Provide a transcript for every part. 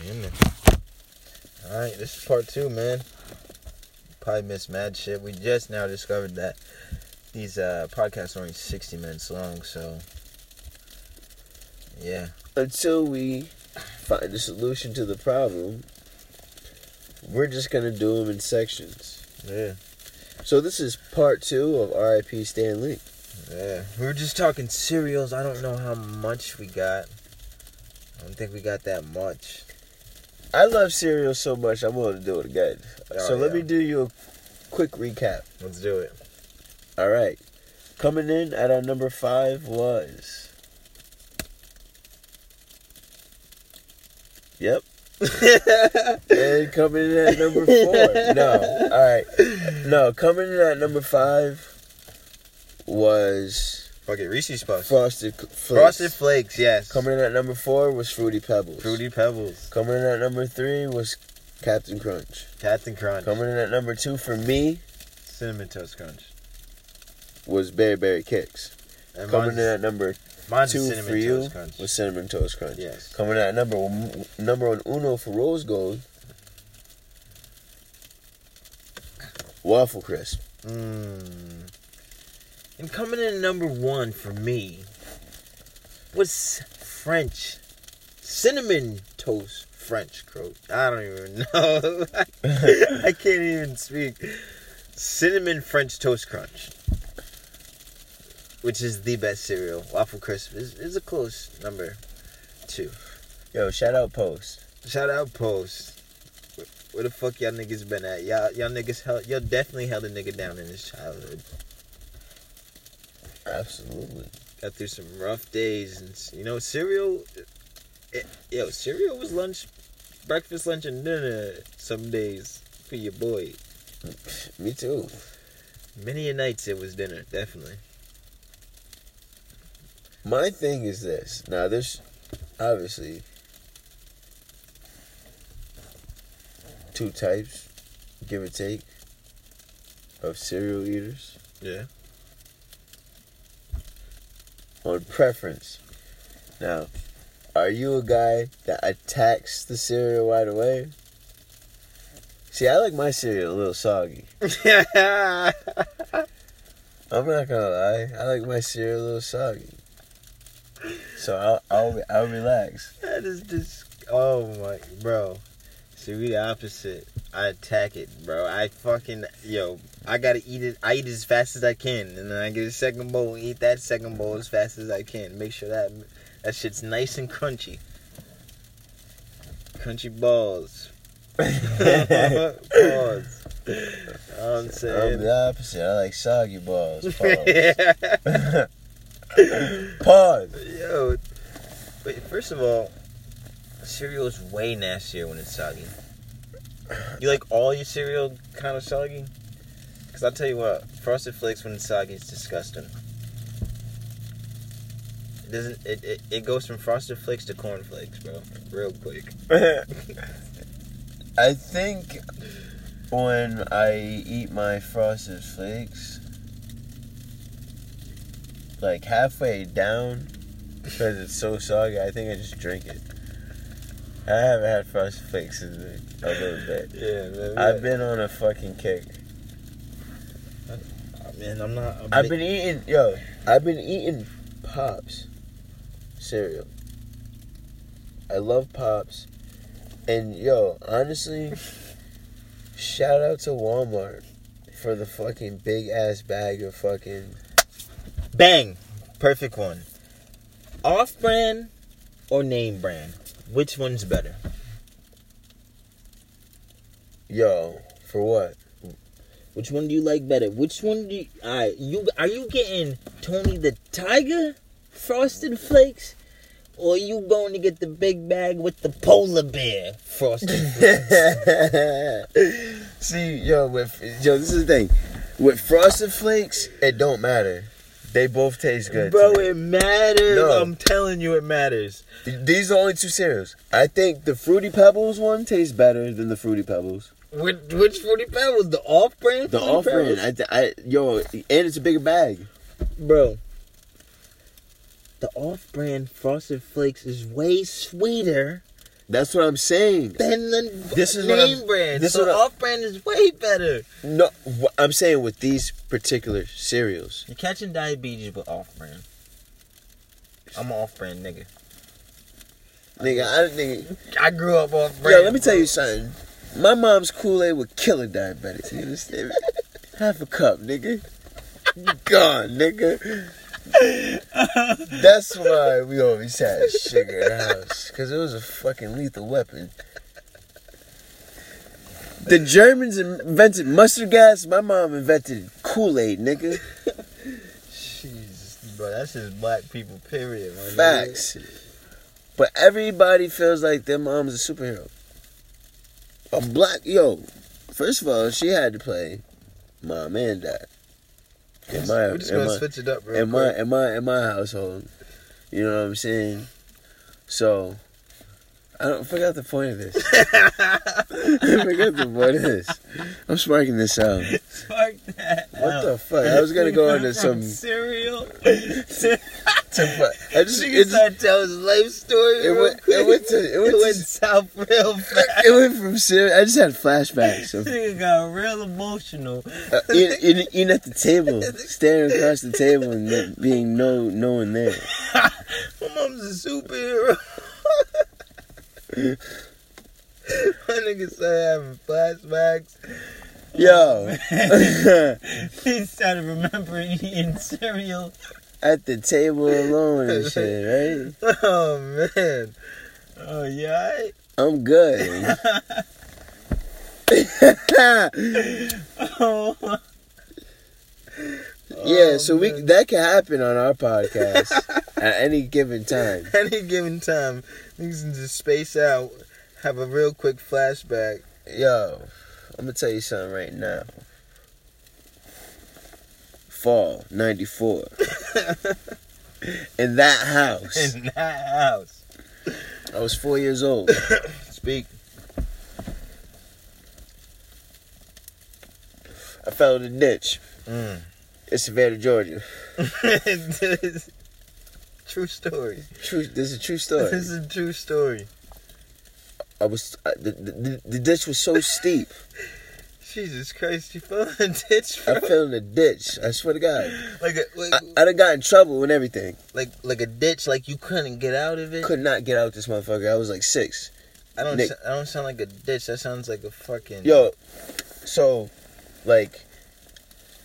We in there. All right, this is part two, man. Probably missed mad shit. We just now discovered that these uh, podcasts are only sixty minutes long, so yeah. Until we find a solution to the problem, we're just gonna do them in sections. Yeah. So this is part two of R.I.P. Stan Lee. Yeah. We were just talking cereals. I don't know how much we got. I don't think we got that much. I love cereal so much. I'm willing to do it again. Oh, so let me do you a quick recap. Let's do it. All right. Coming in at our number five was. Yep. and coming in at number four. No. All right. No, coming in at number five was Fuck it, Reese's Puffs. Frosted Flakes. Frosted Flakes, yes. Coming in at number four was Fruity Pebbles. Fruity Pebbles. Coming in at number three was Captain Crunch. Captain Crunch. Coming in at number two for me Cinnamon Toast Crunch. was Berry Berry Kix. And Coming in at number mine's two Cinnamon for you Toast Crunch. was Cinnamon Toast Crunch. Yes. Coming in at number one, number one uno for Rose Gold, mm. Waffle Crisp. Mmm. And coming in number one for me was French. Cinnamon Toast French Croat. I don't even know. I can't even speak. Cinnamon French Toast Crunch. Which is the best cereal. Waffle Crisp is, is a close number two. Yo, shout out Post. Shout out Post. Where, where the fuck y'all niggas been at? Y'all y'all niggas held y'all definitely held a nigga down in his childhood. Absolutely. Got through some rough days and you know cereal it, yo, cereal was lunch breakfast, lunch and dinner some days for your boy. Me too. Many a nights it was dinner, definitely. My thing is this. Now, there's obviously two types, give or take, of cereal eaters. Yeah. On preference. Now, are you a guy that attacks the cereal right away? See, I like my cereal a little soggy. I'm not gonna lie, I like my cereal a little soggy. So I'll I'll, I'll relax. is just oh my bro. See we the opposite. I attack it, bro. I fucking yo, I gotta eat it. I eat it as fast as I can, and then I get a second bowl and eat that second bowl as fast as I can. Make sure that that shit's nice and crunchy. Crunchy balls. balls. I'm saying. I'm the opposite. I like soggy balls. Pause. Pause. Yo, wait. First of all, cereal is way nastier when it's soggy. You like all your cereal kind of soggy? Cause I'll tell you what, Frosted Flakes when it's soggy is disgusting. It doesn't. It, it, it goes from Frosted Flakes to Corn Flakes, bro. Real quick. I think when I eat my frosted flakes, like halfway down, because it's so soggy, I think I just drink it. I haven't had frosted flakes in a little bit. Yeah, man. I've been on a fucking kick. Man, I'm not. I've been eating, yo, I've been eating Pops cereal. I love Pops. And yo, honestly, shout out to Walmart for the fucking big ass bag of fucking Bang! Perfect one. Off brand or name brand? Which one's better? yo, for what? Which one do you like better? Which one do you, you are you getting Tony the Tiger frosted flakes? Or you going to get the big bag with the polar bear frosted flakes? See, yo, with yo, this is the thing. With frosted flakes, it don't matter. They both taste good. Bro, it matters. No. I'm telling you it matters. These are the only two cereals. I think the Fruity Pebbles one tastes better than the Fruity Pebbles. Which, which Fruity Pebbles? The off brand? The off brand, I, I, yo, and it's a bigger bag. Bro. The off brand Frosted Flakes is way sweeter That's what I'm saying. than the This is name brand. this so is off brand is way better. No, I'm saying with these particular cereals. You're catching diabetes with off brand. I'm an off brand nigga. Nigga, I nigga. I grew up off brand. Yo, let me tell you something. My mom's Kool-Aid would kill a diabetic. You understand? Half a cup, nigga. Gone, nigga. That's why we always had sugar house. Because it was a fucking lethal weapon. The Germans invented mustard gas. My mom invented Kool-Aid, nigga. Jesus, bro, that's just black people. Period. my nigga. Facts. But everybody feels like their mom's a superhero. A black yo. First of all, she had to play mom and dad. In my, We're just gonna my, switch it up, real in my, in my, in my household. You know what I'm saying? So, I don't forgot the point of this. I forgot the point of this. I'm sparking this out. Fuck that. What the fuck? I was gonna go into some. cereal. To, I just, it, started telling his life story. it went, it went to, it It went went to, south real fast. it went from serious. I just had flashbacks of Nigga got real emotional. uh, eating, eating, eating at the table, staring across the table, and being no no one there. My mom's a superhero. My nigga started having flashbacks. Yo, He started remembering eating cereal. at the table alone and shit, right? Oh man. Oh yeah. aight? I'm good. Oh, yeah, so we that can happen on our podcast at any given time. any given time, niggas can just space out, have a real quick flashback. Yo, I'm gonna tell you something right now. Fall '94. In that house, in that house. I was four years old. Speak. I fell in a ditch. Mm. It's Savannah, Georgia. true story. True, this is a true story. This is a true story. I was I, the, the the ditch was so steep. Jesus Christ, you fell in a ditch, bro. I fell in the ditch. I swear to God, like a like, I, I'd have got in trouble and everything. like like a ditch, like you couldn't get out of it. Could not get out this motherfucker. I was like six. I don't Nick. I don't sound like a ditch. That sounds like a fucking Yo, so like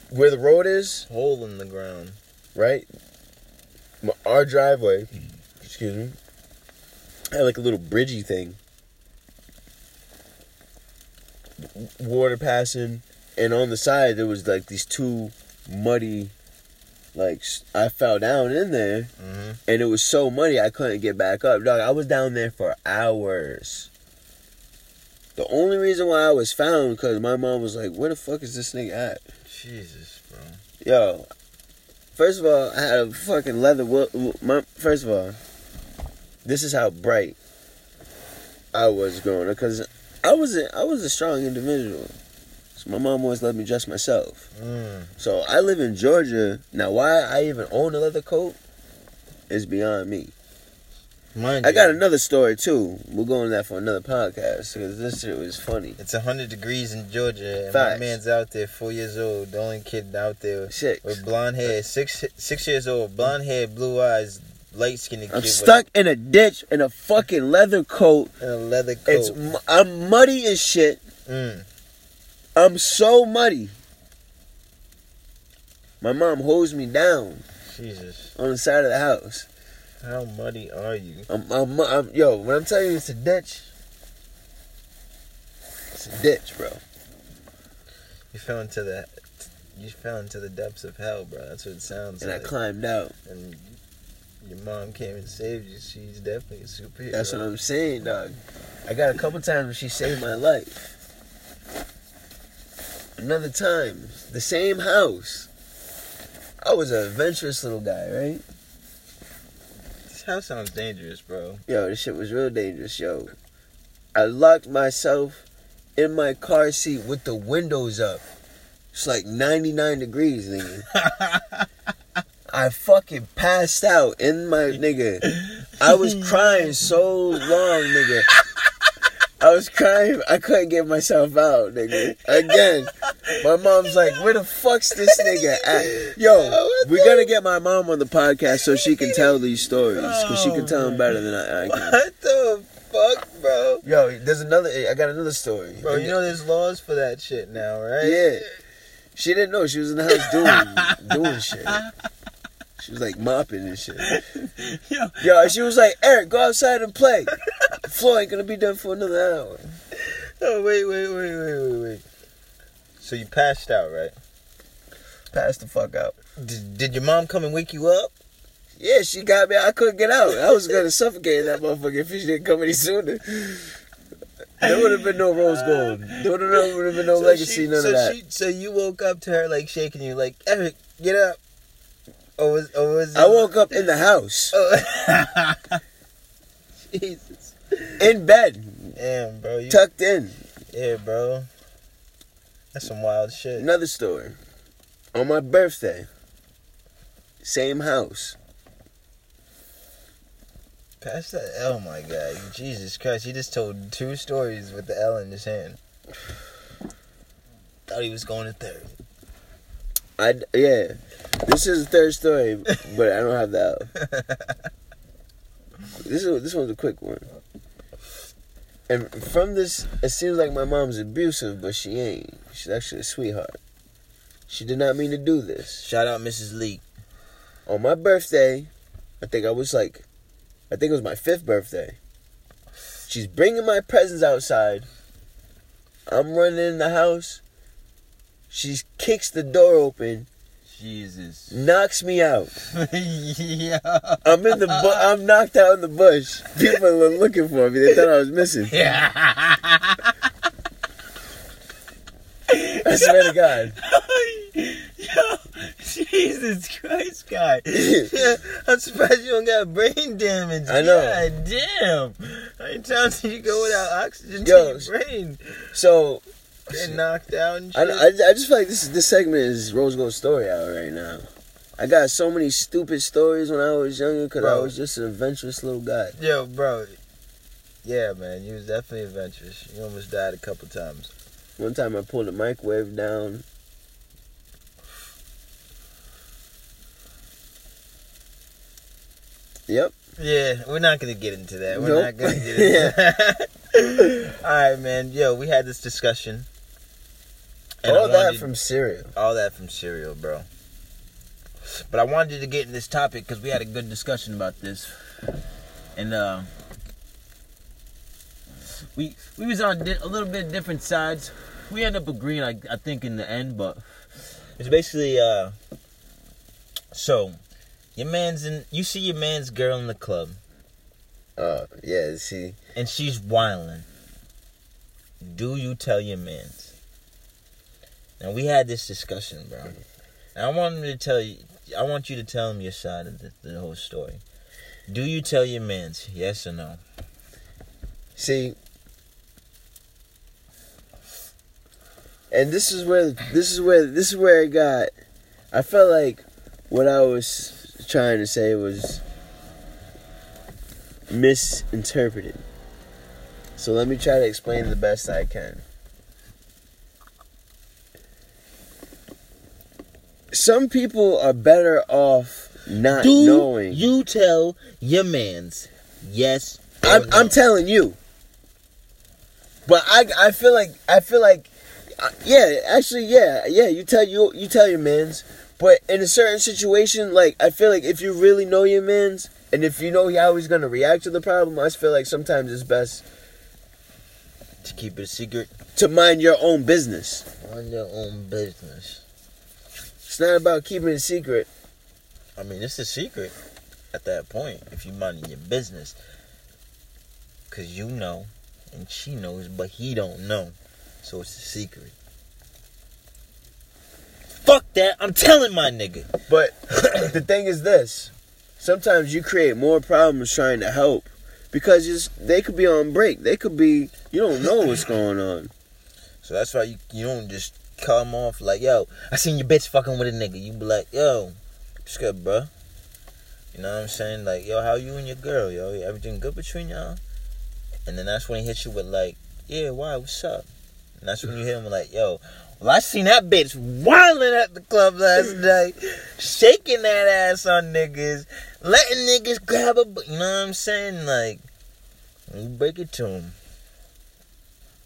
where the road is, hole in the ground. right? Our driveway, excuse me, had like a little bridgey thing. Water passing, and on the side there was like these two muddy, like I fell down in there, hmm and it was so muddy I couldn't get back up. Dog, I was down there for hours. The only reason why I was found because my mom was like, "Where the fuck is this nigga at?" Jesus, bro. Yo, first of all, I had a fucking leather. wo- wo- My, first of all, this is how bright I was growing up because I was a, I was a strong individual. So my mom always let me dress myself. Mm. So I live in Georgia now. Why I even own a leather coat is beyond me. I got another story too. We're going that for another podcast because this shit was funny. It's hundred degrees in Georgia, and Facts. my man's out there, four years old, the only kid out there Six. with blonde hair, six six years old, blonde hair, blue eyes, light skinned kid I'm with stuck in a ditch in a fucking leather coat. in a leather coat. It's I'm muddy as shit. Mm. I'm so muddy. My mom holds me down Jesus, on the side of the house. How muddy are you? I'm, I'm, I'm yo, when I'm telling you it's a ditch, it's a ditch, bro. You fell into the you fell into the depths of hell, bro. That's what it sounds like. And I climbed out. and your mom came and saved you. She's definitely a superhero. That's what I'm saying, dog. I got a couple times where she saved my life. Another time, the same house. I was an adventurous little guy, right? House sounds dangerous, bro. Yo, this shit was real dangerous, yo. I locked myself in my car seat with the windows up. It's like 99 degrees, nigga. I fucking passed out in my nigga. I was crying so long, nigga. I was crying. I couldn't get myself out, nigga. Again, my mom's like, "Where the fuck's this nigga at?" Yo, we gotta get my mom on the podcast so she can tell these stories because she can tell them better than I, I can. What the fuck, bro? Yo, there's another. I got another story. Bro, you know there's laws for that shit now, right? Yeah. She didn't know she was in the house doing doing shit. She was like mopping and shit. Yo. Yo, she was like, Eric, go outside and play. The floor ain't gonna be done for another hour. Oh, wait, wait, wait, wait, wait, wait. So you passed out, right? Passed the fuck out. Did, did your mom come and wake you up? Yeah, she got me. I couldn't get out. I was gonna suffocate in that motherfucker if she didn't come any sooner. There would have been no rose gold. There would have been no So legacy, she- none so of that. She, so you woke up to her like shaking you, like Eric, get up. Or was, or was it? I woke up in the house, Oh. Jesus. In bed, Damn, bro. You, tucked in. yeah, bro. That's some wild shit. Another story. On my birthday, same house. Pass that. Oh my god. Jesus Christ. He just told two stories with the L in his hand. Thought he was going to third. I yeah. This is the third story, but I don't have that. This is this one's a quick one. And from this, it seems like my mom's abusive, but she ain't. She's actually a sweetheart. She did not mean to do this. Shout out Mrs. Lee. On my birthday, I think I was like, I think it was my fifth birthday. She's bringing my presents outside. I'm running in the house. She kicks the door open, Jesus. knocks me out. yeah. I'm in the bu- I'm knocked out in the bush. People are looking for me. They thought I was missing. Yeah. I swear to God. Yo, Jesus Christ, guy. Yeah, I'm surprised you don't got brain damage. I know. God damn. How many times did you go without oxygen Yo, to your brain? So Get knocked out and I, shit. I, I just feel like this this segment is Rose Gold story hour right now. I got so many stupid stories when I was younger because I was just an adventurous little guy. Yo, bro. Yeah, man, you was definitely adventurous. You almost died a couple times. One time I pulled a microwave down. Yep. Yeah, we're not gonna get into that. We're Nope. not gonna get into that. All right, man. Yo, we had this discussion. And All that from cereal. all that from cereal, bro. But I wanted to get in this topic because we had a good discussion about this, and uh, we we was on di- a little bit different sides. We end up agreeing, I, I think, in the end. But it's basically uh, so your man's in. You see your man's girl in the club, Uh, yeah. See, and she's whining. Do you tell your mans? Now we had this discussion, bro. And I want him to tell you. I want you to tell him your side of the, the whole story. Do you tell your mans? Yes or no? see. And this is where this is where this is where it got. I felt like what I was trying to say was misinterpreted. So let me try to explain the best I can. Some people are better off not Do knowing. you tell your mans? Yes. I'm, no? I'm telling you. But I, I feel like I feel like uh, yeah actually yeah yeah you tell you you tell your mans but in a certain situation like I feel like if you really know your mans and if you know how he's gonna react to the problem I just feel like sometimes it's best to keep it a secret to mind your own business. on your own business. It's not about keeping it secret. I mean, it's a secret at that point if you minding your business, cause you know, and she knows, but he don't know, so it's a secret. Fuck that! I'm telling my nigga. But the thing is this: sometimes you create more problems trying to help because it's, they could be on break. They could be you don't know what's going on. So that's why you you don't just come off like, yo, I seen your bitch fucking with a nigga. You be like, yo, it's good, bro. You know what I'm saying? Like, yo, how you and your girl, yo? Everything good between y'all? And then that's when he hits you with like, yeah, why? What's up? And that's when you hit him like, yo, well, I seen that bitch wilding at the club last night, shaking that ass on niggas, letting niggas grab a, you know what I'm saying? Like, you break it to him,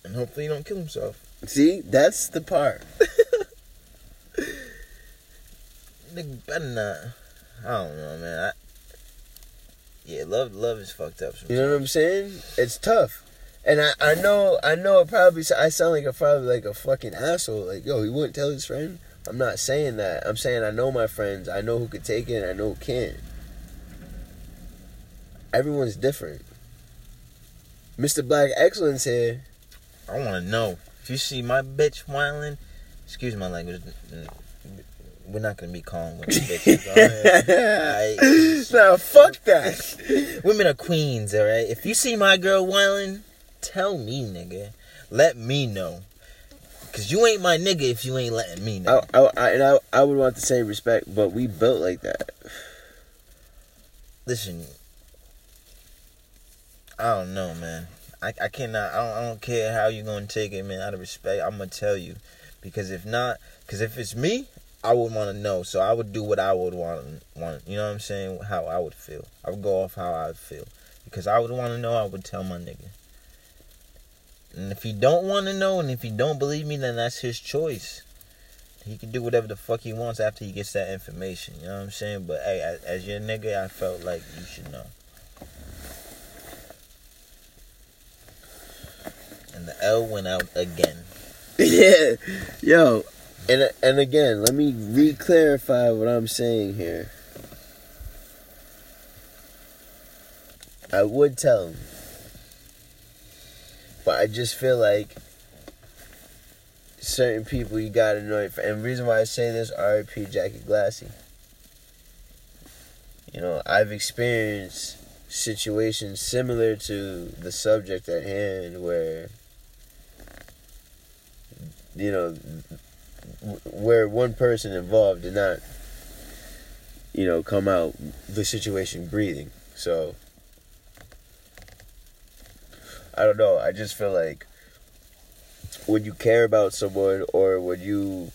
and hopefully he don't kill himself. See, that's the part. Nigga better not. I don't know, man. I, yeah, love, love is fucked up. You know what I'm saying? It's tough. And I, I know I know it probably I sound like a probably like a fucking asshole. Like yo, he wouldn't tell his friend. I'm not saying that. I'm saying I know my friends. I know who could take it. and I know who can't. Everyone's different. Mr. Black Excellence here. I want to know you see my bitch whining. Excuse my language. We're not gonna be calling women bitches. nah, fuck that. Women are queens, all right. If you see my girl whining, tell me, nigga. Let me know. Cause you ain't my nigga if you ain't letting me know. I, I, I, and I, I would want the same respect, but we built like that. Listen, I don't know, man. I, I cannot. I don't, I don't care how you're gonna take it, man. Out of respect, I'm gonna tell you, because if not, because if it's me, I would want to know. So I would do what I would want. Want you know what I'm saying? How I would feel. I would go off how I would feel, because I would want to know. I would tell my nigga. And if he don't want to know, and if he don't believe me, then that's his choice. He can do whatever the fuck he wants after he gets that information. You know what I'm saying? But hey, as, as your nigga, I felt like you should know. And the L went out again. yeah, yo, and and again, let me re-clarify what I'm saying here. I would tell him, but I just feel like certain people you gotta know. it. And the reason why I say this, R.I.P. Jackie Glassy. You know, I've experienced situations similar to the subject at hand where you know, where one person involved did not, you know, come out the situation breathing. So, I don't know. I just feel like when you care about someone or when you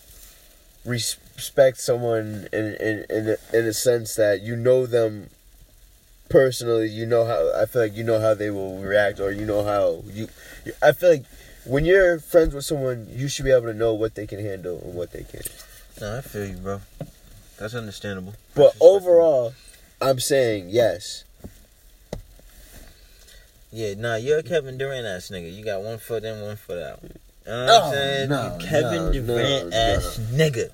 respect someone in in in in a sense that you know them personally, you know how I feel like you know how they will react or you know how you I feel like when you're friends with someone, you should be able to know what they can handle and what they can't. No, I feel you, bro. That's understandable. But That's overall, I'm saying yes. yeah, nah, you're a Kevin Durant ass nigga. You got one foot in, one foot out. You know what Oh, I'm saying? no, Kevin no, Durant no, ass nigga.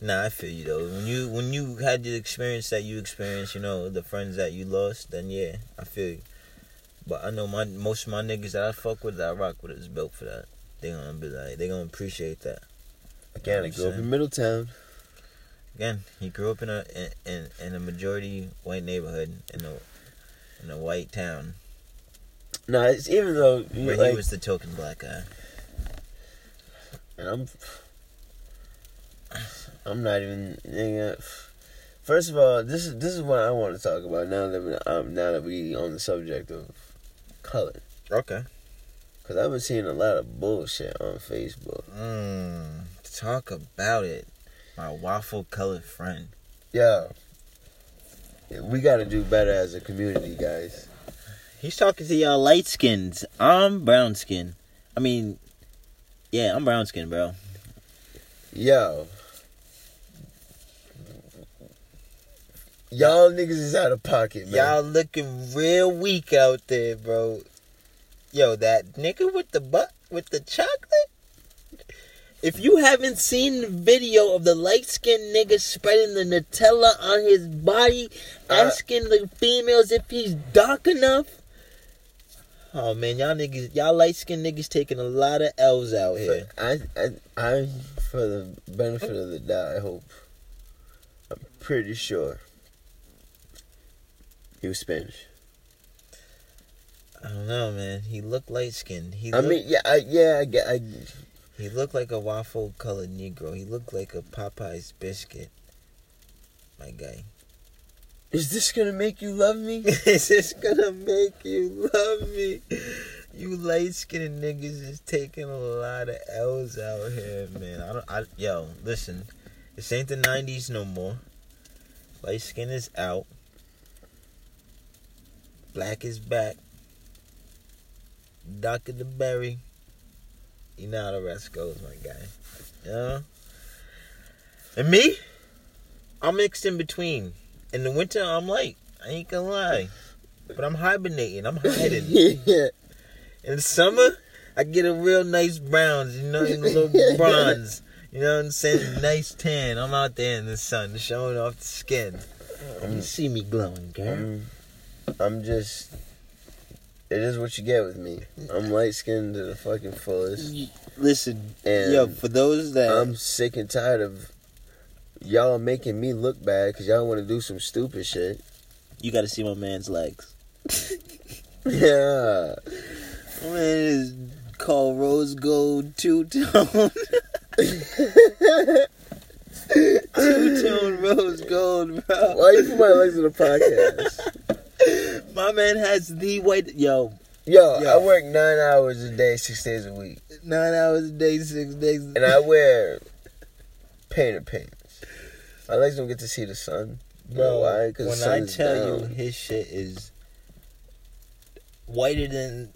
Nah, I feel you though. When you when you had the experience that you experienced, you know, the friends that you lost, then yeah, I feel you. But I know my most of my niggas that I fuck with, that I rock with, is built for that. They gonna be like, they gonna appreciate that. Again, I grew up in Middletown. Again, he grew up in a in, in, in a majority white neighborhood in a in a white town, No, it's even though you where like, he was the token black guy. and I'm, I'm not even. nigga, First of all, this is this is what I want to talk about now that we, um, now that we on the subject of color, Okay. because I've been seeing a lot of bullshit on Facebook. Mm, talk about it, my waffle colored friend. Yeah, we got to do better as a community, guys. He's talking to y'all light skins. I'm brown skin. I mean, yeah, I'm brown skin, bro. Yo. Y'all niggas is out of pocket, man. Y'all looking real weak out there, bro. Yo, that nigga with the butt with the chocolate. If you haven't seen the video of the light skinned nigga spreading the Nutella on his body, Uh, asking the females if he's dark enough. Oh man, y'all niggas, y'all light skinned niggas taking a lot of L's out here. I, I, I, for the benefit of the doubt, I hope. I'm pretty sure. He was Spanish. I don't know, man. He looked light skinned. He I looked, mean, yeah, I, yeah, I get, I, he looked like a waffle colored Negro. He looked like a Popeye's biscuit. My guy. is this gonna make you love me? Is this gonna make you love me? You you light skinned niggas is taking a lot of L's out here, man. I don't. I yo, listen, this ain't the '90s no more. Light skin is out. Black is back. Dr. the Berry. You know how the rest goes, my guy. Yeah. And me, I'm mixed in between. In the winter, I'm light. I ain't gonna lie. But I'm hibernating. I'm hiding. yeah. In the summer, I get a real nice browns, you know, a little bronze. You know what I'm saying? Nice tan. I'm out there in the sun, showing off the skin. You mm. see me glowing, girl. I'm, I'm just. It is what you get with me. I'm light skinned to the fucking fullest. Listen, And yo, for those that I'm sick and tired of y'all making me look bad because y'all want to do some stupid shit. you got to see my man's legs. Yeah. My man is called rose gold two tone. two tone rose gold, bro. Why you put my legs in the podcast? My man has the white. Yo, Yo, Yo. I work nine hours a day, six days a week. nine hours a day, six days. And I wear painted pants. My legs don't get to see the sun. Know why? Because when I tell you his shit is whiter than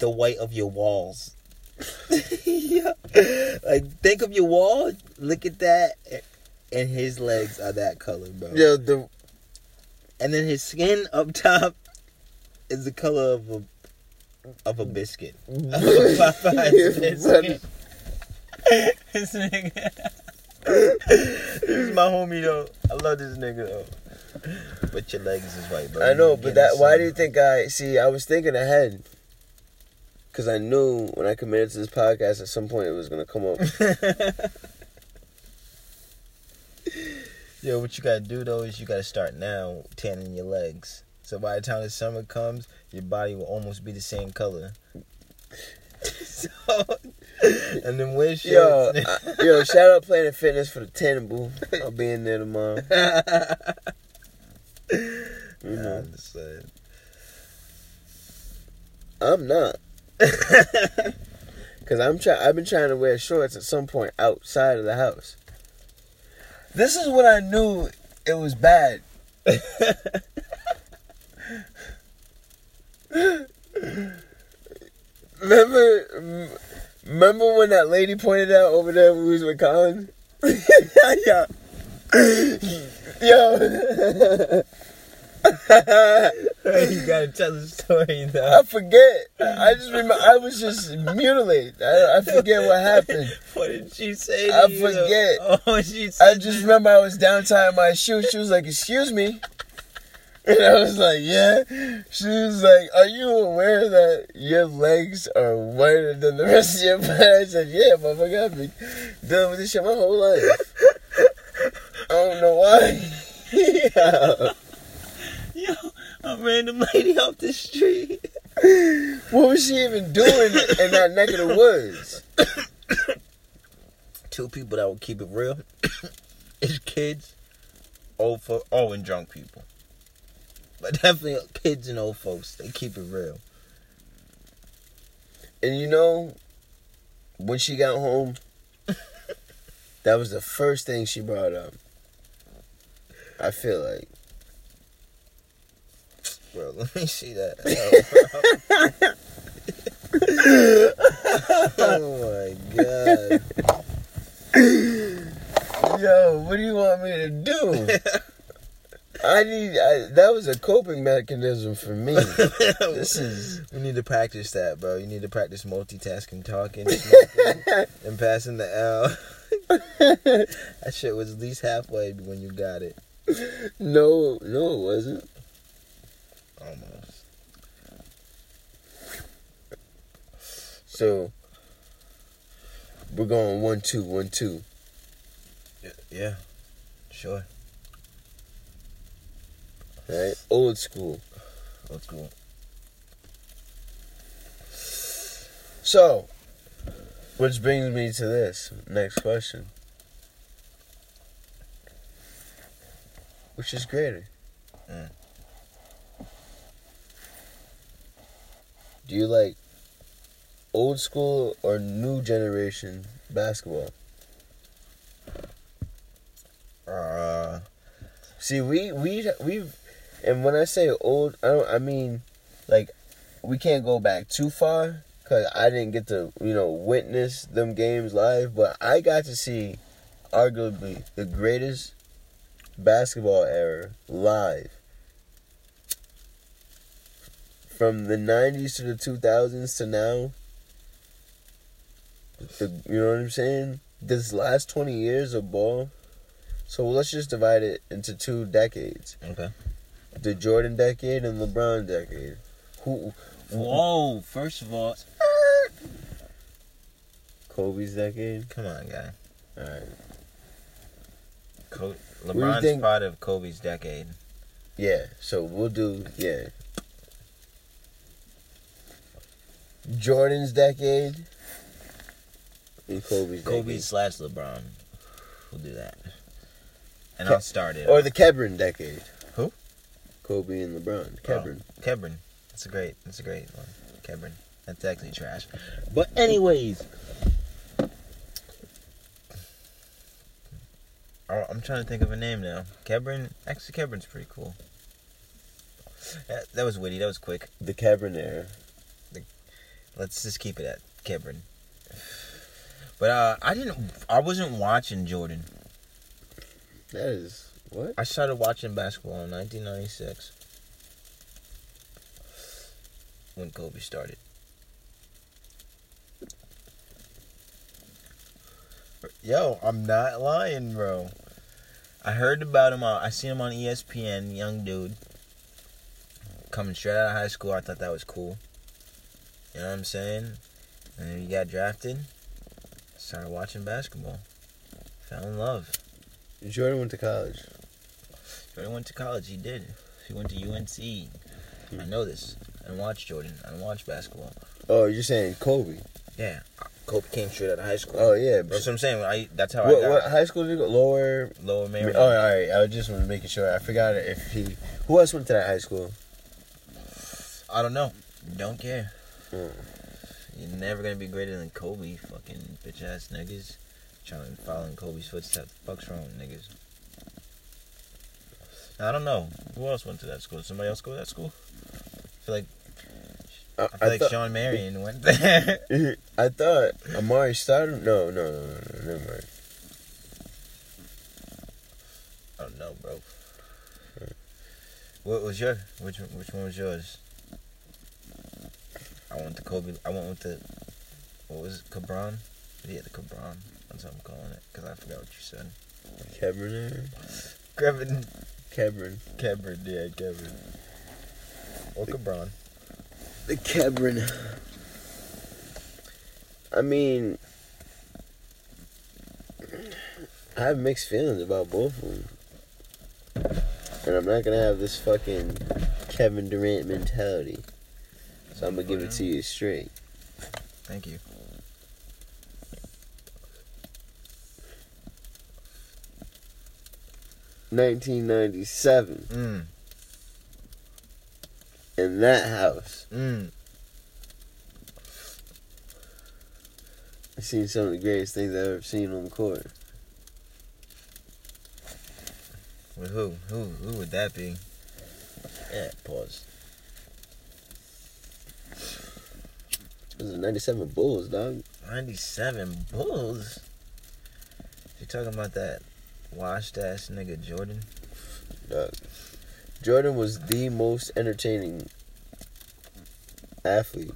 the white of your walls. yeah. Like think of your wall, look at that, and his legs are that color, bro. Yo, the And then his skin up top is the color of a of a biscuit. Mm-hmm. Of a Popeye's biscuit. this nigga. this is my homie though. I love this nigga though. But your legs is white, bro. I know, but that. Why do you think I see? I was thinking ahead because I knew when I committed to this podcast, at some point it was gonna come up. Yo, what you gotta do though is you gotta start now tanning your legs. So by the time the summer comes, your body will almost be the same color. so, and then wear Yo. Uh, I- yo, shout out Planet Fitness for the tanning booth. I'll be in there tomorrow. You know, I'm just saying. I'm not because I'm try. I've been trying to wear shorts at some point outside of the house. This is when I knew it was bad. Remember, remember when that lady pointed out over there when we was with Colin? yeah. Yo. you gotta tell the story though. I forget. I just remember I was just mutilated. I, I forget what happened. What did she say? I you? forget. Oh, she I just remember I was down tying my shoe. She was like, "Excuse me," and I was like, "Yeah." She was like, "Are you aware that your legs are whiter than the rest of your body?" I said, "Yeah, motherfucker. I've been dealing with this shit my whole life. I don't know why." yeah. Yo, a random lady off the street. What was she even doing in that neck of the woods? Two people that will keep it real is kids, old folk, oh, and drunk people. But definitely kids and old folks. They keep it real. And you know, when she got home, that was the first thing she brought up. I feel like. Bro, let me see that. Oh, oh my god. Yo, what do you want me to do? I need. I, that was a coping mechanism for me. This is. We need to practice that, bro. You need to practice multitasking, talking, smoking, and passing the L. that shit was at least halfway when you got it. No, no, it wasn't. Almost. So, we're going one, two, one, two. Yeah. Sure. Right? Old school. Old school. So, which brings me to this next question. Which is greater? Mm. Do you like old school or new generation basketball? Uh, See, we we we've, and when I say old, I don't. I mean, like, we can't go back too far because I didn't get to you know witness them games live, but I got to see, arguably the greatest basketball era live. From the '90s to the 2000s to now. The, you know what I'm saying? This last 20 years of ball. So let's just divide it into two decades: okay. the Jordan decade and LeBron decade. Who? Whoa! First of all, Kobe's decade. come on, guy. All right. Co- you LeBron's part of Kobe's decade. Yeah. So we'll do yeah. Jordan's decade. And Kobe's Kobe decade. slash LeBron. We'll do that. And Ke- I'll start it. Or the Kebron decade. Who? Kobe and LeBron. Oh, Kebron. Kebron. That's a great. That's a great one. Kebron. That's actually trash. But anyways, Oh, I'm trying to think of a name now. Kebron. Actually, Kebron's pretty cool. That, that was witty. That was quick. The Kebron era. Let's just keep it at Kebron. But uh, I didn't. I wasn't watching Jordan. That is what? I started watching basketball in 1996 when Kobe started. Yo, I'm not lying, bro. I heard about him. I seen him on ESPN. Young dude, coming straight out of high school. I thought that was cool. You know what I'm saying? And then he got drafted. Started watching basketball. Fell in love. Jordan went to college. Jordan went to college. He did. He went to UNC. I know this. I didn't watch Jordan. I didn't watch basketball. Oh, you're saying Kobe? Yeah, Kobe came straight out of high school. Oh yeah. That's what I'm saying. I, that's how I What, got what high school did you go? Lower. Lower Oh, all right. I was just was making sure. I forgot if he. Who else went to that high school? I don't know. Don't care. Mm. You're never gonna be greater than Kobe. Fucking bitch ass niggas. Trying to follow in Kobe's footsteps. Fuck's wrong, with niggas. I don't know. Who else went to that school? Did Somebody else go to that school? I feel like I, I feel I like thought. Shawn Marion went there. I thought Amari started. No, no, no, no, no. Never mind. I don't know, bro. What was your which which one was yours? I went to Kobe. I went with the what was it? Cabron? Yeah, the Cabron. That's what I'm calling it because I forgot what you said. Era. Kevin Kebron. Kevin, yeah, Kevin. Or Cabron. The Kebron. I mean, I have mixed feelings about both of them. And I'm not to have this fucking Kevin Durant mentality. So I'm going to give it to you straight. Thank you. Nineteen ninety seven Mm, in that house. mm. I've seen some of the greatest things I've ever seen on the court. With who? Who? Who would that be? Yeah. Pause. It was the ninety seven Bulls, dog. Ninety-seven Bulls. You talking about that washed ass nigga Jordan? Dog. Jordan was the most entertaining athlete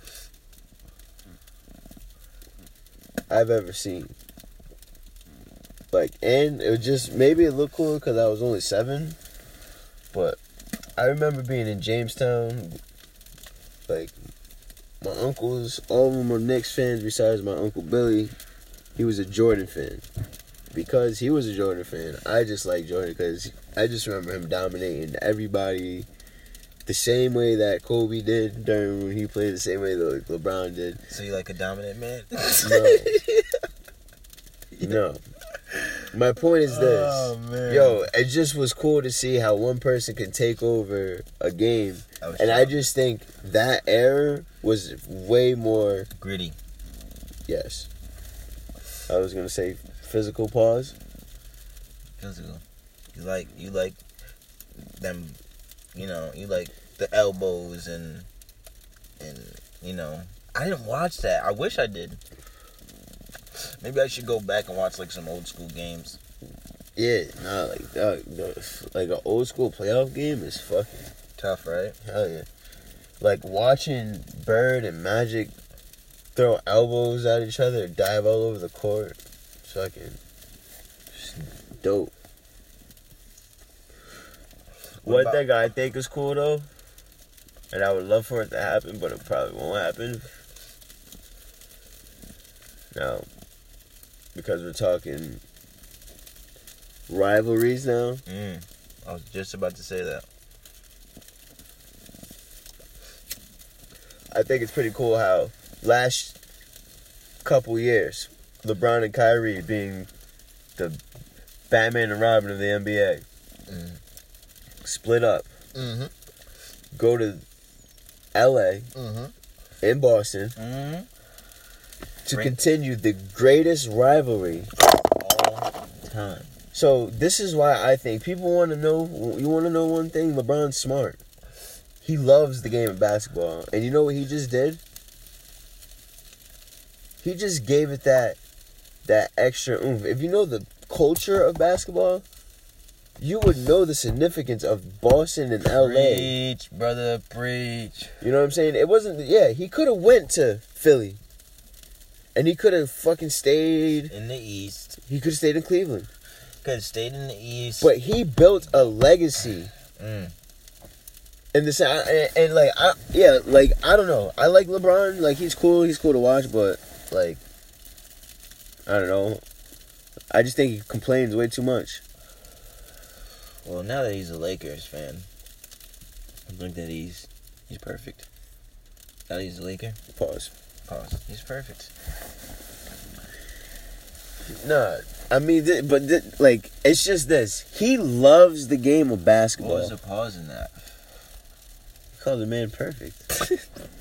I've ever seen. Like, and it was just maybe it looked cool because I was only seven, but I remember being in Jamestown. Like, my uncles, all of them are Knicks fans besides my uncle Billy. He was a Jordan fan. Because he was a Jordan fan, I just like Jordan because I just remember him dominating everybody the same way that Kobe did during when he played the same way that LeBron did. So you like a dominant man? No. No. My point is this. Oh man. Yo, it just was cool to see how one person can take over a game. And I just think that era was way more gritty. Yes. I was gonna say physical pause. Physical. You like you like them. You know you like the elbows and and you know I didn't watch that. I wish I did. Maybe I should go back and watch like some old school games. Yeah, nah, like uh, like an old school playoff game is fucking Tough, right? hell yeah. Like watching Bird and Magic throw elbows at each other, dive all over the court, fucking dope. What thing I think is cool though, and I would love for it to happen, but it probably won't happen. Now, because we're talking rivalries now, Mm. I was just about to say that. I think it's pretty cool how last couple years, LeBron and Kyrie being the Batman and Robin of the NBA, Mm. split up, Mm-hmm. go to LA Mm-hmm. in Boston Mm-hmm. to continue the greatest rivalry. All time. So this is why I think people want to know. You want to know one thing? LeBron's smart. He loves the game of basketball, and you know what he just did? He just gave it that that extra oomph. If you know the culture of basketball, you would know the significance of Boston and LA. Preach, brother, preach. You know what I'm saying? It wasn't. Yeah, he could have went to Philly, and he could have fucking stayed. In the East. He could have stayed in Cleveland, Could have stayed in the East. but he built a legacy. Mm. And this, and, and like, I, yeah, like I don't know. I like LeBron. Like he's cool. He's cool to watch, but like, I don't know. I just think he complains way too much. Well, now that he's a Lakers fan, I think that he's he's perfect. Now that he's a Laker, Pause. pause. He's perfect. No, I mean, th- but th- like, it's just this. He loves the game of What basketball. was the pause in that? Called the man perfect.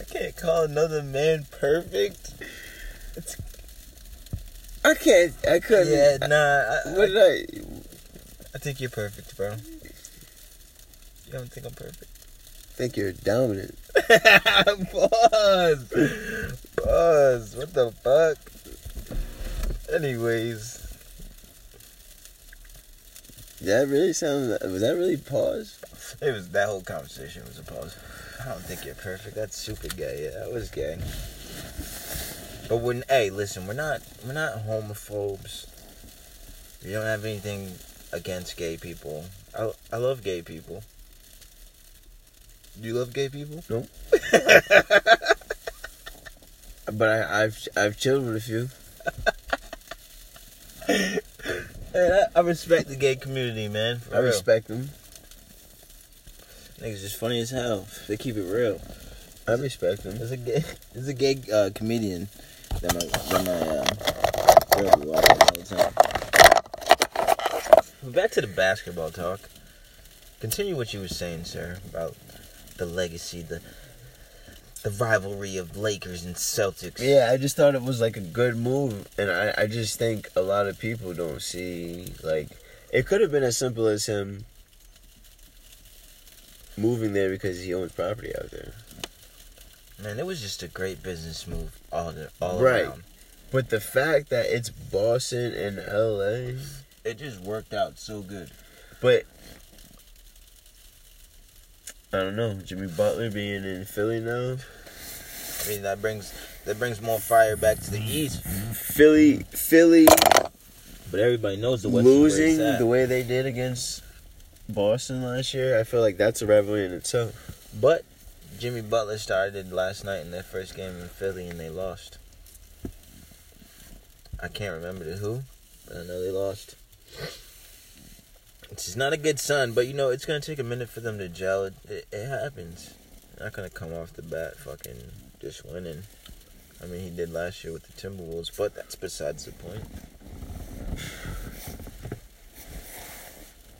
I can't call another man perfect. I can't. I couldn't. Yeah, nah. I, What did I, I? I think you're perfect, bro. You don't think I'm perfect? I think you're dominant. Pause. Pause. What the fuck? Anyways, that really sound? Was that really pause? it was that whole conversation was a pause. I don't think you're perfect. That's super gay. Yeah, that was gay. But when hey, listen, we're not we're not homophobes. We don't have anything against gay people. I I love gay people. Do you love gay people? Nope. But I, I've I've chilled with a few. Hey, I, I respect the gay community, man. I real. respect them. Niggas just funny as hell. They keep it real. I respect them. There's a gay, there's a gay uh, comedian that my that my uh, girl all the time. Back to the basketball talk. Continue what you were saying, sir, about the legacy, the the rivalry of Lakers and Celtics. Yeah, I just thought it was like a good move, and I, I just think a lot of people don't see like it could have been as simple as him moving there because he owns property out there. Man, it was just a great business move all the, all Right. around. But the fact that it's Boston and LA, It just worked out so good. but I don't know, Jimmy Butler being in Philly now, I mean, that brings that brings more fire back to the East. Philly, Philly But everybody knows the West losing is where it's at. the way they did against Boston last year, I feel like that's a rivalry in itself. But Jimmy Butler started last night in their first game in Philly and they lost. I can't remember the who, but I know they lost. It's not a good sign, but you know it's gonna take a minute for them to gel. It, it, it happens. They're not gonna come off the bat fucking just winning. I mean, he did last year with the Timberwolves, but that's besides the point.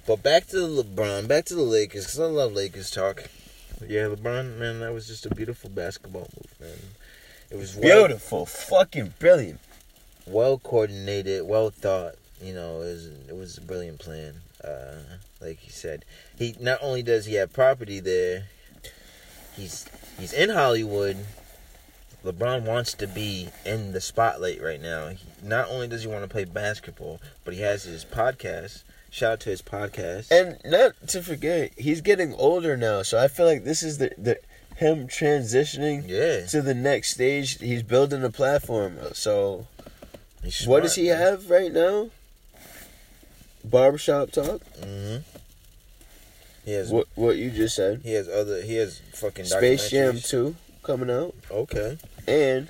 But back to the LeBron, back to the Lakers, because I love Lakers talk. Yeah, LeBron, man, that was just a beautiful basketball move, man. It was well, Beautiful, fucking brilliant. well coordinated, well thought. You know, it was, it was a brilliant plan. Uh, like he said, he not only does he have property there, he's he's in Hollywood. LeBron wants to be in the spotlight right now. He, not only does he want to play basketball, but he has his podcast. Shout out to his podcast. And not to forget, he's getting older now, so I feel like this is the, the him transitioning yeah, to the next stage. He's building a platform. So what does he man. have right now? Barbershop talk. Mm-hmm. He has What what you just said. he has other he has fucking Space Jam two coming out, Okay. and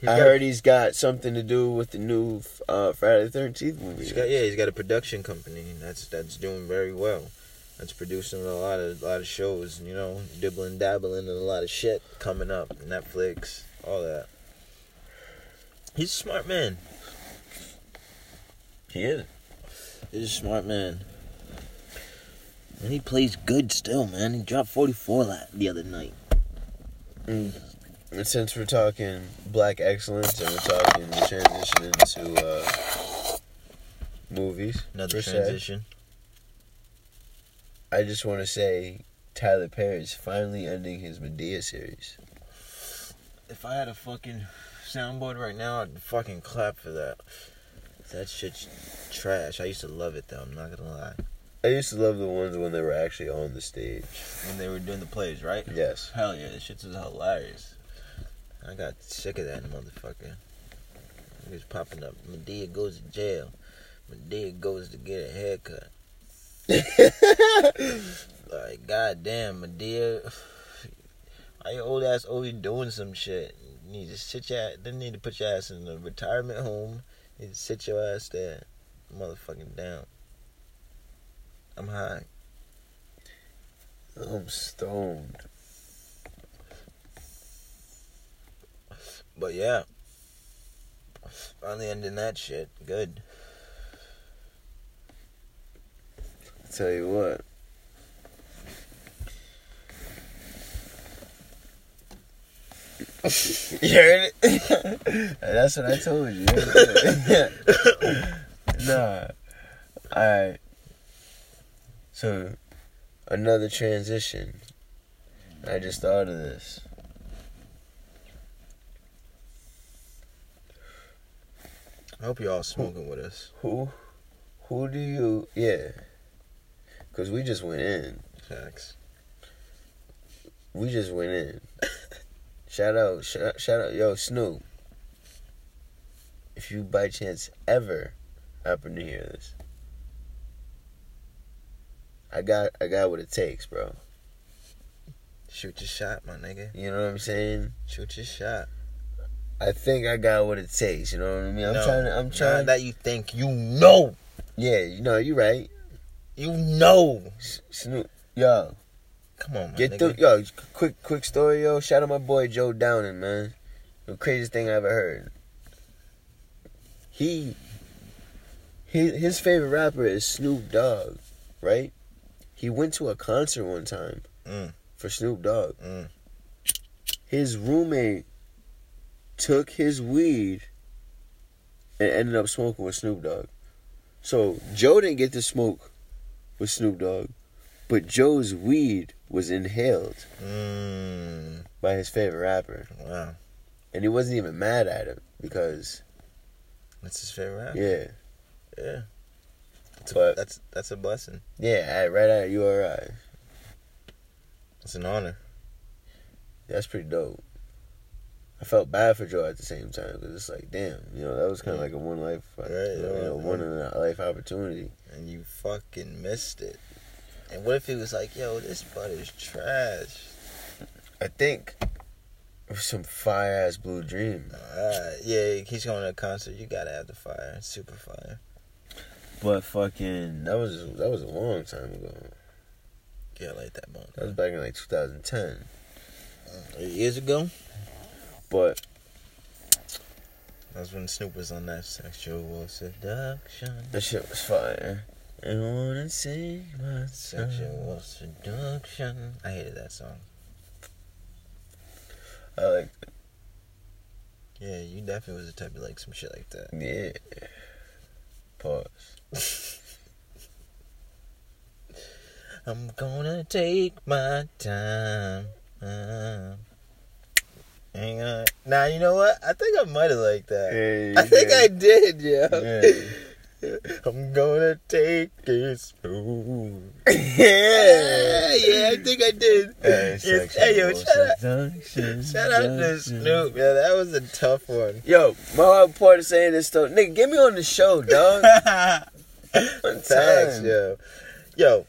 He's I heard he's got something to do with the new uh, Friday the Thirteenth movie. He's got yeah, he's got a production company that's that's doing very well. That's producing a lot of a lot of shows, you know, dibbling dabbling and a lot of shit coming up. Netflix, all that. He's a smart man. He is. He's a smart man. And he plays good still, man. He dropped forty four the other night. And since we're talking black excellence and we're talking transition into uh, movies, Another per se, transition. I just want to say Tyler Perry's finally ending his Madea series. If I had a fucking soundboard right now, I'd fucking clap for that. That shit's trash. I used to love it though. I'm not gonna lie. I used to love the ones when they were actually on the stage. When they were doing the plays, right? Yes. Hell yeah, this shit was hilarious. I got sick of that motherfucker. He was popping up. Madea goes to jail. Madea goes to get a haircut. Like, goddamn, Madea. Are your old ass always doing some shit? You need to sit your Didn't need to put your ass in a retirement home. You sit your ass there, motherfucking down. I'm high. I'm stoned. But yeah. Finally ending that shit. Good. Tell you what. You heard it? That's what I told you. nah. Alright. So, another transition. I just thought of this. I hope you're all smoking with us. Who, who do you, yeah. Because we just went in. Facts. We just went in. shout out, shout, shout out, yo, Snoop. If you by chance ever happen to hear this, I got, I got what it takes, bro. Shoot your shot, my nigga. You know what I'm saying? Shoot your shot. I think I got what it takes. You know what I mean? I'm No, trying. To, I'm trying. that you think you know. yeah, you know, you right. You know. Snoop, yo, Come on, get nigga. through, yo. Quick, quick story, yo. Shout out my boy Joe Downing, man. The craziest thing I ever heard. He, his his favorite rapper is Snoop Dogg, right? He went to a concert one time Mm. for Snoop Dogg. Mm. His roommate took his weed and ended up smoking with Snoop Dogg. So Joe didn't get to smoke with Snoop Dogg, but Joe's weed was inhaled Mm. by his favorite rapper, Wow. and he wasn't even mad at him because That's his favorite rapper. yeah, Yeah. That's a, that's that's a blessing. yeah, right at URI. It's an honor. That's pretty dope. I felt bad for Joe at the same time because it's like, damn, you know, that was kind of like a one life, Right, you know, right, one in a life opportunity. And you fucking missed it. And what if he was like, yo, this butt is trash? I think it was some fire ass Blue Dream. Uh, yeah, he's going to a concert. You gotta have the fire. Super fire. But fucking that was that was a long time ago. Yeah, I like that one. That was back in like 2010. Eight years ago, But that's when Snoop was on that sexual seduction. that shit was fire. I wanna sing my. Sexual seduction. I hated that song. I like Yeah, you definitely was the type to like some shit like that. yeah. Pause. I'm gonna take my time. Uh, hang on. Nah, you know what? I think I might have liked that. Yeah, I think. I did, yo. Yeah. I'm gonna take it smooth. yeah. Yeah, I think I did. Hey, hey, yo, shout out, shout out to Snoop. Yeah, that was a tough one. Yo, my hard part of saying this stuff, nigga, get me on the show, dog. Thanks, yo. Yo,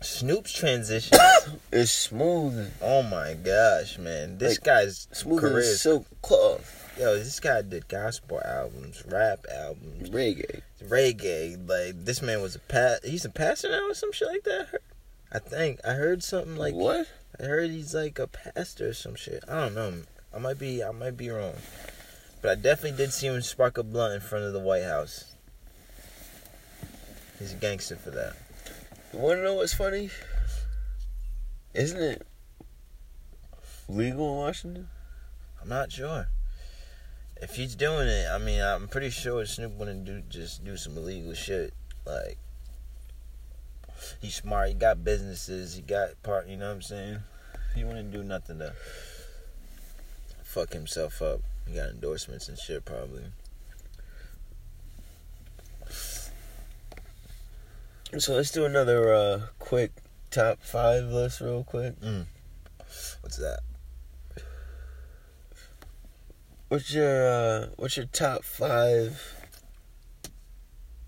Snoop's transition. It's smooth, oh my gosh, man. This Like, guy's smooth career as is silk cloth, Yo, this guy did gospel albums, rap albums, reggae. Reggae. Like this man was a pa- he's a pastor now or some shit like that. I think I heard something like what? I heard he's like a pastor or some shit. I don't know. I might be I might be wrong, but I definitely did see him spark a blunt in front of the White House. He's a gangster for that. You want to know what's funny? Isn't it legal in Washington? I'm not sure. If he's doing it, I mean, I'm pretty sure Snoop wouldn't do just do some illegal shit. Like, he's smart. He got businesses. He got part. You know what I'm saying? He wouldn't do nothing to fuck himself up. He got endorsements and shit, probably. So let's do another uh, quick top five list, real quick. What's that? What's your uh, what's your top five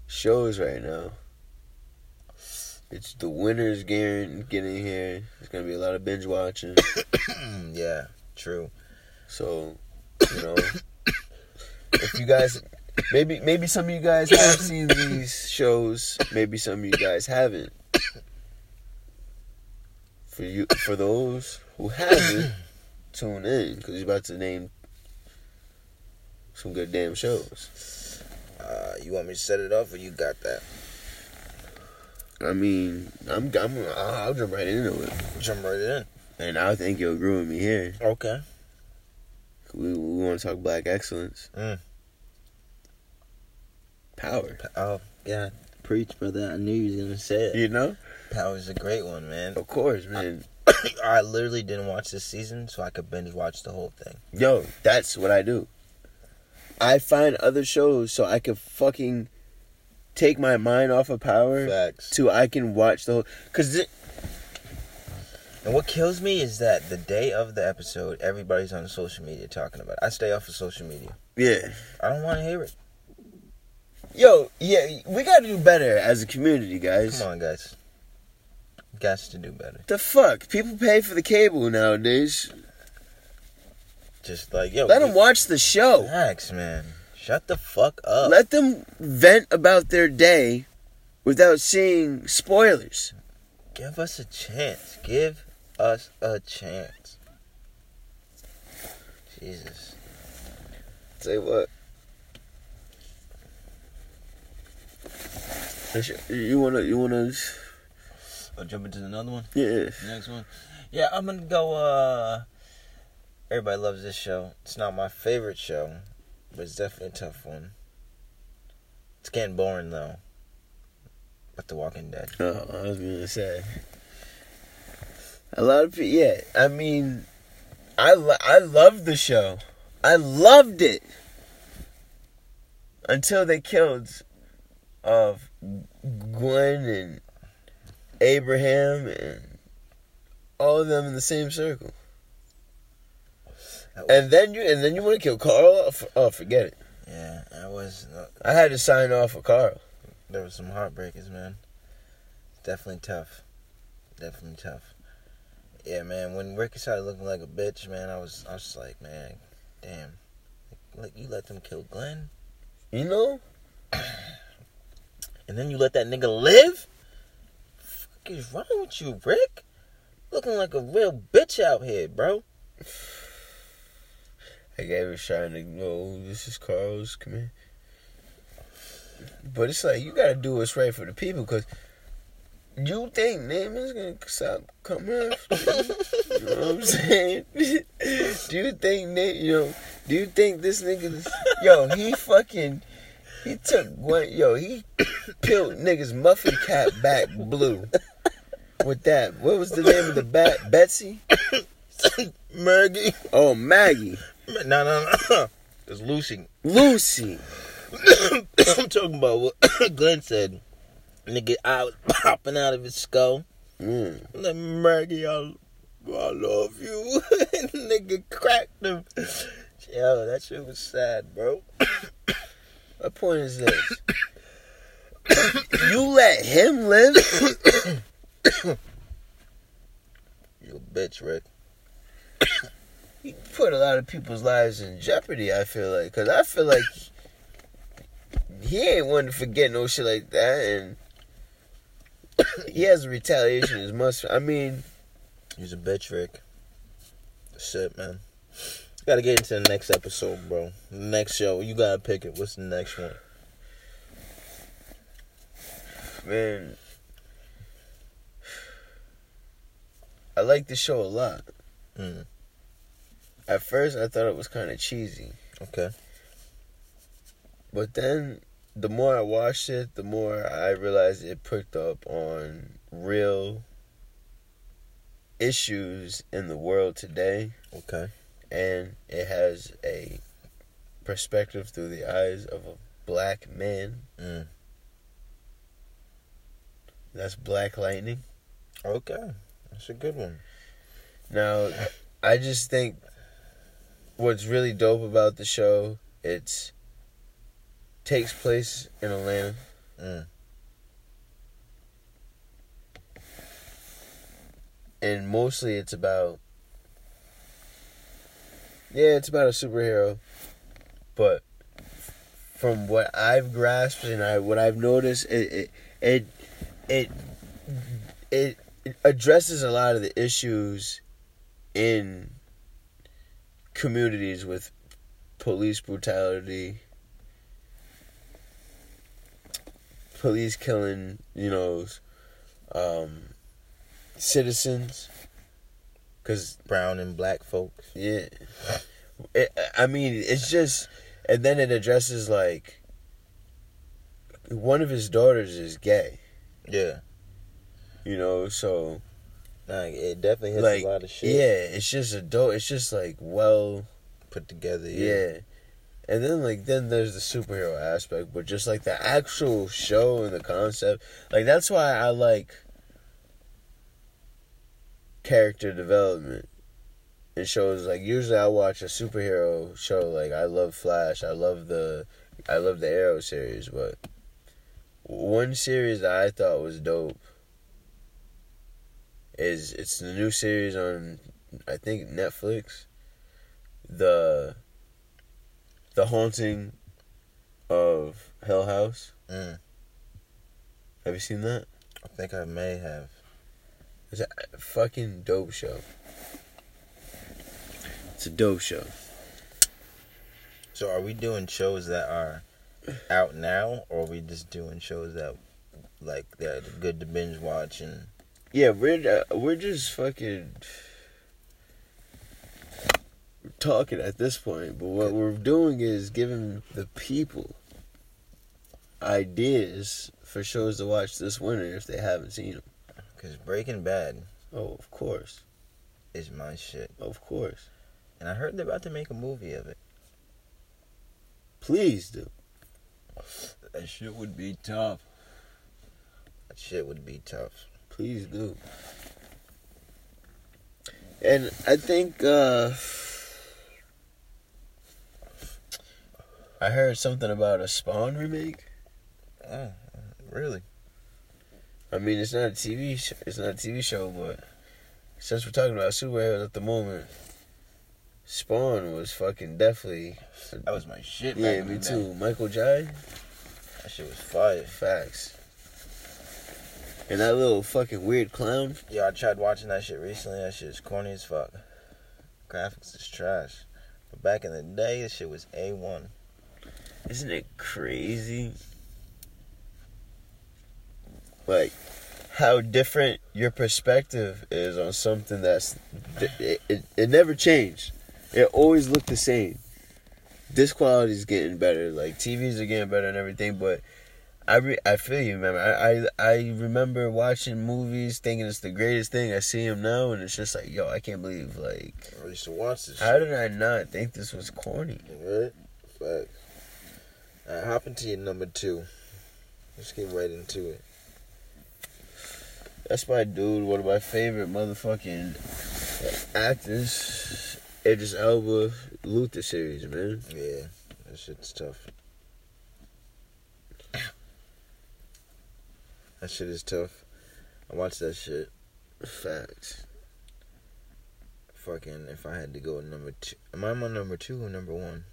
shows right now? It's the winners getting getting here. There's gonna be a lot of binge watching. yeah, true. So, you know, if you guys, maybe maybe some of you guys have seen these shows, maybe some of you guys haven't. For you, for those who haven't, tune in because you're about to name some good damn shows. Uh, you want me to set it off, or you got that? I mean, I'm, I'm I'll jump right into it, Jump right in. and I think you'll agree with me here. Okay. We we want to talk black excellence, Mm. power. Oh, yeah. Preach, brother. I knew you was gonna say it. You know, Power's a great one, man. of course, man. I literally didn't watch this season, so I could binge watch the whole thing. Yo, that's what I do. I find other shows so I can fucking take my mind off of power Facts. so I can watch the whole. Cause it, And what kills me is that the day of the episode, everybody's on social media talking about it. I stay off of social media. yeah, I don't want to hear it. yo, yeah, we got to do better as a community, guys. Come on, guys. Got to do better. The fuck, people pay for the cable nowadays. Just like, yo. Let them watch the show. Relax, man. Shut the fuck up. Let them vent about their day without seeing spoilers. Give us a chance. Give us a chance. Jesus. Say what? You wanna? You wanna? I'll jump into another one. Yeah. Next one. Yeah, I'm gonna go. uh Everybody loves this show. It's not my favorite show, but it's definitely a tough one. It's getting boring though. But The Walking Dead. Oh, I was gonna say. A lot of people, yeah. I mean, I lo- I loved the show. I loved it until they killed of Glenn and Abraham and all of them in the same circle. And then you and then you want to kill Carl? Oh, Oh, forget it. yeah, I was. Uh, I had to sign off for Carl. there was some heartbreakers, man. Definitely tough. Definitely tough. Yeah, man. When Ricky started looking like a bitch, man, I was, I was just like, man, damn. Like you let them kill Glenn, You know? and then you let that nigga live. Fuck is wrong with you, Rick? Looking like a real bitch out here, bro. I gave it trying to go, this is Carl's, come here. But it's like, you gotta do what's right for the people, because you think Naaman's gonna stop coming after you? You know what I'm saying? Do do you think Nate? You know? Do you think this nigga? Yo, he fucking. He took one. Yo, he peeled niggas muffin cap back blue. With that, what was the name of the bat? Betsy. Maggie. Oh, Maggie. No, no, no. It's Lucy. Lucy. I'm talking about what Glenn said. Nigga, I was popping out of his skull. Mm. Like, Maggie, I, I love you. nigga cracked him. Yo, that shit was sad, bro. What point is this? you let him live? You bitch, Rick. He put a lot of people's lives in jeopardy. I feel like, cause I feel like he ain't one to forget no shit like that, and he has a retaliation as much. I mean, He's a bitch, Rick. That's it, man. Gotta get into the next episode, bro. Next show. You gotta pick it. What's the next one? man, I like the show a lot. Mm. At first, I thought it was kind of cheesy, Okay. but then the more I watched it, the more I realized it picked up on real issues in the world today. Okay. and it has a perspective through the eyes of a black man. Mm. That's Black Lightning. Okay. That's a good one. Now, I just think what's really dope about the show, it's takes place in Atlanta. Mm. And mostly it's about Yeah, it's about a superhero. But from what I've grasped and I what I've noticed it it it it, it addresses a lot of the issues in communities with police brutality police killing you know um citizens because Brown and black folks. yeah it, i mean it's just and then it addresses like one of his daughters is gay Yeah. you know so Like it definitely hits like a lot of shit yeah it's just a dope it's just like well put together. yeah. Yeah. and then like then there's the superhero aspect but just like the actual show and the concept like that's why i like character development in shows like usually i watch a superhero show like i love flash i love the i love the arrow series but one series that i thought was dope is it's the new series on i think netflix. The the haunting of Hill House. Mm. have you seen that? I think I may have. it's a fucking dope show. It's a dope show. So are we doing shows that are out now, or are we just doing shows that like that are good to binge watch and Yeah, we're uh, we're just fucking talking at this point, but what we're doing is giving the people ideas for shows to watch this winter if they haven't seen them. because Breaking Bad Oh, of course, is my shit, of course. and I heard they're about to make a movie of it. Please do. That shit would be tough. That shit would be tough. Please do. And I think uh I heard something about a Spawn remake. Oh, really? I mean, it's not a TV. Sh- it's not a TV show, but since we're talking about superheroes at the moment, Spawn was fucking definitely. That was my shit. Yeah, me too. Michael J. That shit was fire. Facts. And that little fucking weird clown. Yeah, I tried watching that shit recently. That shit is corny as fuck. Graphics is trash. But back in the day, that shit was a one. Isn't it crazy? Like how different your perspective is on something that's it, it, it never changed. It always looked the same. This quality is getting better. Like TVs are getting better and everything, but I re- I feel you, man. I, I I remember watching movies, thinking it's the greatest thing. I see them now, and it's just like, yo, I can't believe like. I used to watch this. How did I not think this was corny? Right? Fact. Alright, hop into your number two. Let's get right into it. That's my dude. One of my favorite motherfucking actors. Idris Elba, Luther series, man. Yeah, that shit's tough. That shit is tough. I watched that shit. Facts. Fucking, if I had to go with number two. Am I on number two or number one?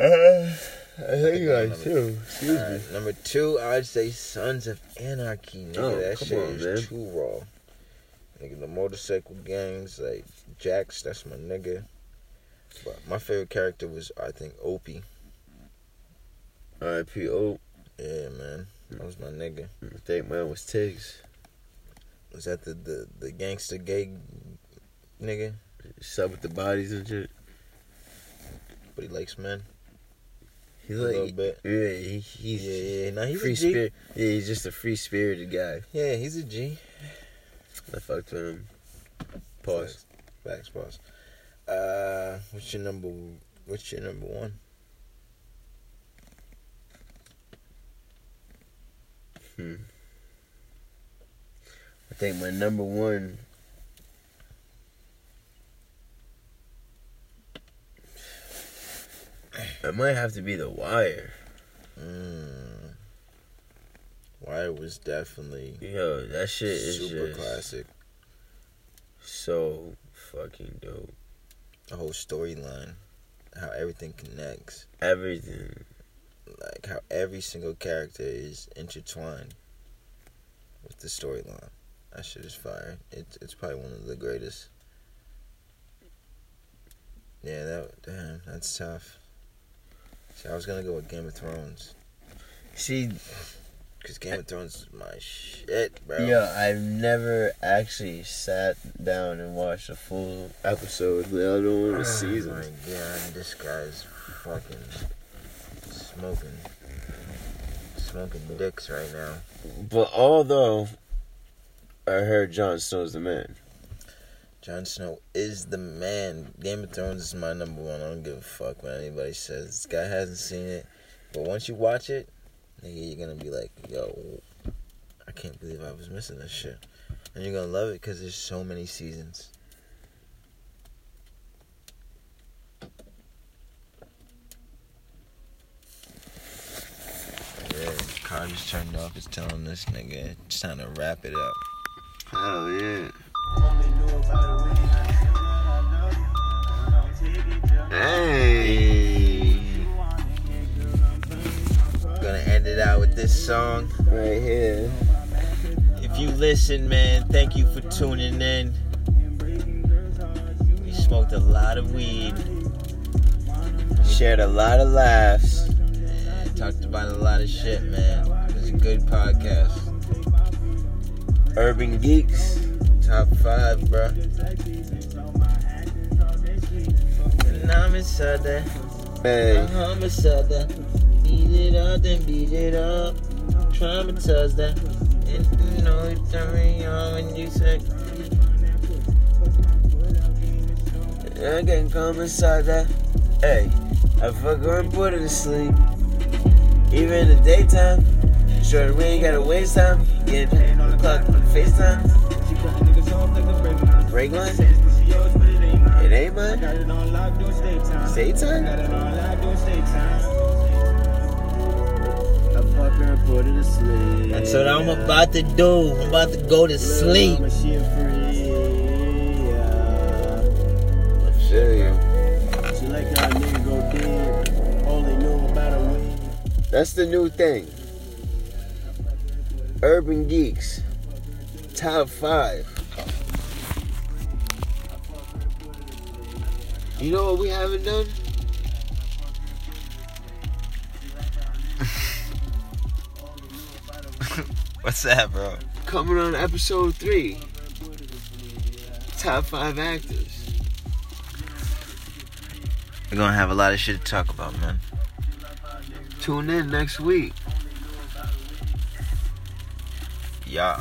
Uh, I think you guys too. Excuse me. Number two, I'd say Sons of Anarchy, nigga. Oh, that shit on, is man. too raw. Nigga, the motorcycle gangs, like Jax, that's my nigga. But my favorite character was, I think, Opie. R.I.P. O. Yeah, man. That was my nigga. I think mine was Tiggs. Was that the, the, the gangster gay nigga? Sub with the bodies and shit. But he likes men. He's A little bit. yeah, he, he's Yeah, yeah. Now he's free spirit. Yeah, he's just a free spirited guy. Yeah, he's a G. I fucked with him. Pause. Facts, pause. Uh, what's your number? What's your number one? Hmm. I think my number one. It might have to be The Wire. Mm. Wire was definitely Yo, that shit is super just classic. so fucking dope. The whole storyline, how everything connects, Everything. Like how every single character is intertwined with the storyline. That shit is fire. It's it's probably one of the greatest. Yeah, that damn, that's tough. See, I was gonna go with Game of Thrones. See, Cause Game of Thrones is my shit, bro. Yeah, I've never actually sat down and watched a full episode, let alone Oh a season. Oh my god, this guy's fucking smoking, smoking dicks right now. But although I heard Jon Snow's the man. Jon Snow is the man. Game of Thrones is my number one. I don't give a fuck what anybody says. This guy hasn't seen it, but once you watch it, nigga, you're gonna be like, yo, I can't believe I was missing this shit, and you're gonna love it because there's so many seasons. Yeah, car just turned off. It's telling this nigga it's time to wrap it up. Hell yeah. Hey. Gonna end it out with this song. Right here. If you listen, man, thank you for tuning in. We smoked a lot of weed. Shared a lot of laughs. And talked about a lot of shit, man. It was a good podcast. Urban Geeks. Top five, bro. Namisada, Hey. Namisada. Beat it up, then beat it up. Traumatize that. And you know it's turning on when you say. I can come inside that. Hey, I fuck her and put her to sleep. Even in the daytime. Sure, we ain't gotta waste time. Get on the clock on FaceTime. Break line? It ain't mine. Stay time? I fuck her and put her to sleep. That's what I'm about to do. I'm about to go to sleep. That's the new thing. Urban Geeks. Top five. You know what we haven't done? What's that, bro? Coming on episode three. Top five actors. We're gonna have a lot of shit to talk about, man. Tune in next week. Yeah.